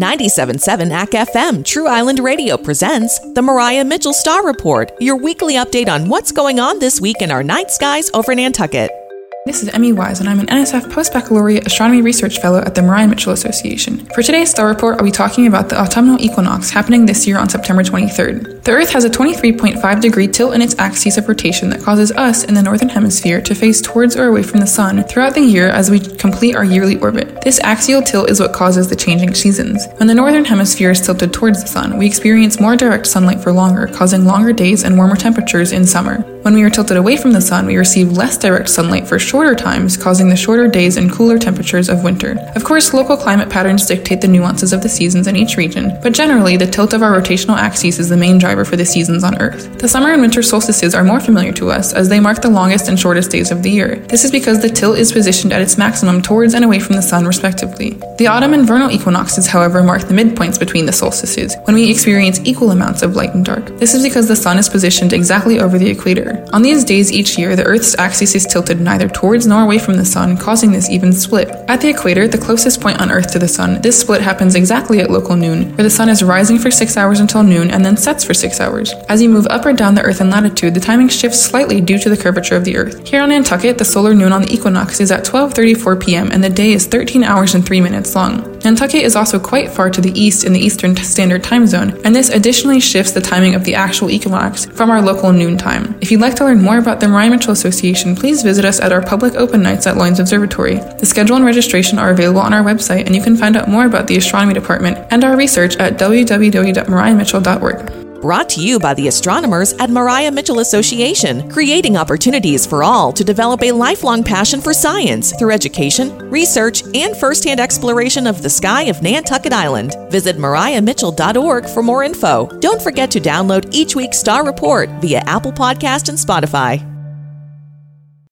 97.7 ACK FM True Island Radio presents the Maria Mitchell Star Report, your weekly update on what's going on this week in our night skies over Nantucket. This is Emmy Wisz, and I'm an NSF Post Baccalaureate Astronomy Research Fellow at the Maria Mitchell Association. For today's Star Report, I'll be talking about the autumnal equinox happening this year on September 23rd. The Earth has a 23.5 degree tilt in its axis of rotation that causes us in the Northern Hemisphere to face towards or away from the Sun throughout the year as we complete our yearly orbit. This axial tilt is what causes the changing seasons. When the Northern Hemisphere is tilted towards the Sun, we experience more direct sunlight for longer, causing longer days and warmer temperatures in summer. When we are tilted away from the Sun, we receive less direct sunlight for shorter times, causing the shorter days and cooler temperatures of winter. Of course, local climate patterns dictate the nuances of the seasons in each region, but generally, the tilt of our rotational axes is the main driver for the seasons on Earth. The summer and winter solstices are more familiar to us as they mark the longest and shortest days of the year. This is because the tilt is positioned at its maximum towards and away from the Sun, respectively. The autumn and vernal equinoxes, however, mark the midpoints between the solstices, when we experience equal amounts of light and dark. This is because the Sun is positioned exactly over the equator. On these days each year, the Earth's axis is tilted neither towards nor away from the Sun, causing this even split. At the equator, the closest point on Earth to the Sun, this split happens exactly at local noon, where the Sun is rising for 6 hours until noon and then sets for 6 hours. As you move up or down the Earth in latitude, the timing shifts slightly due to the curvature of the Earth. Here on Nantucket, the solar noon on the equinox is at 12:34 p.m. and the day is 13 hours and 3 minutes long. Nantucket is also quite far to the east in the Eastern Standard Time Zone, and this additionally shifts the timing of the actual equinox from our local noon time. If you'd like to learn more about the Maria Mitchell Association, please visit us at our public open nights at Loines Observatory. The schedule and registration are available on our website, and you can find out more about the astronomy department and our research at www.mariamitchell.org. Brought to you by the astronomers at Maria Mitchell Association, creating opportunities for all to develop a lifelong passion for science through education, research, and firsthand exploration of the sky of Nantucket Island. Visit mariamitchell.org for more info. Don't forget to download each week's Star Report via Apple Podcast and Spotify.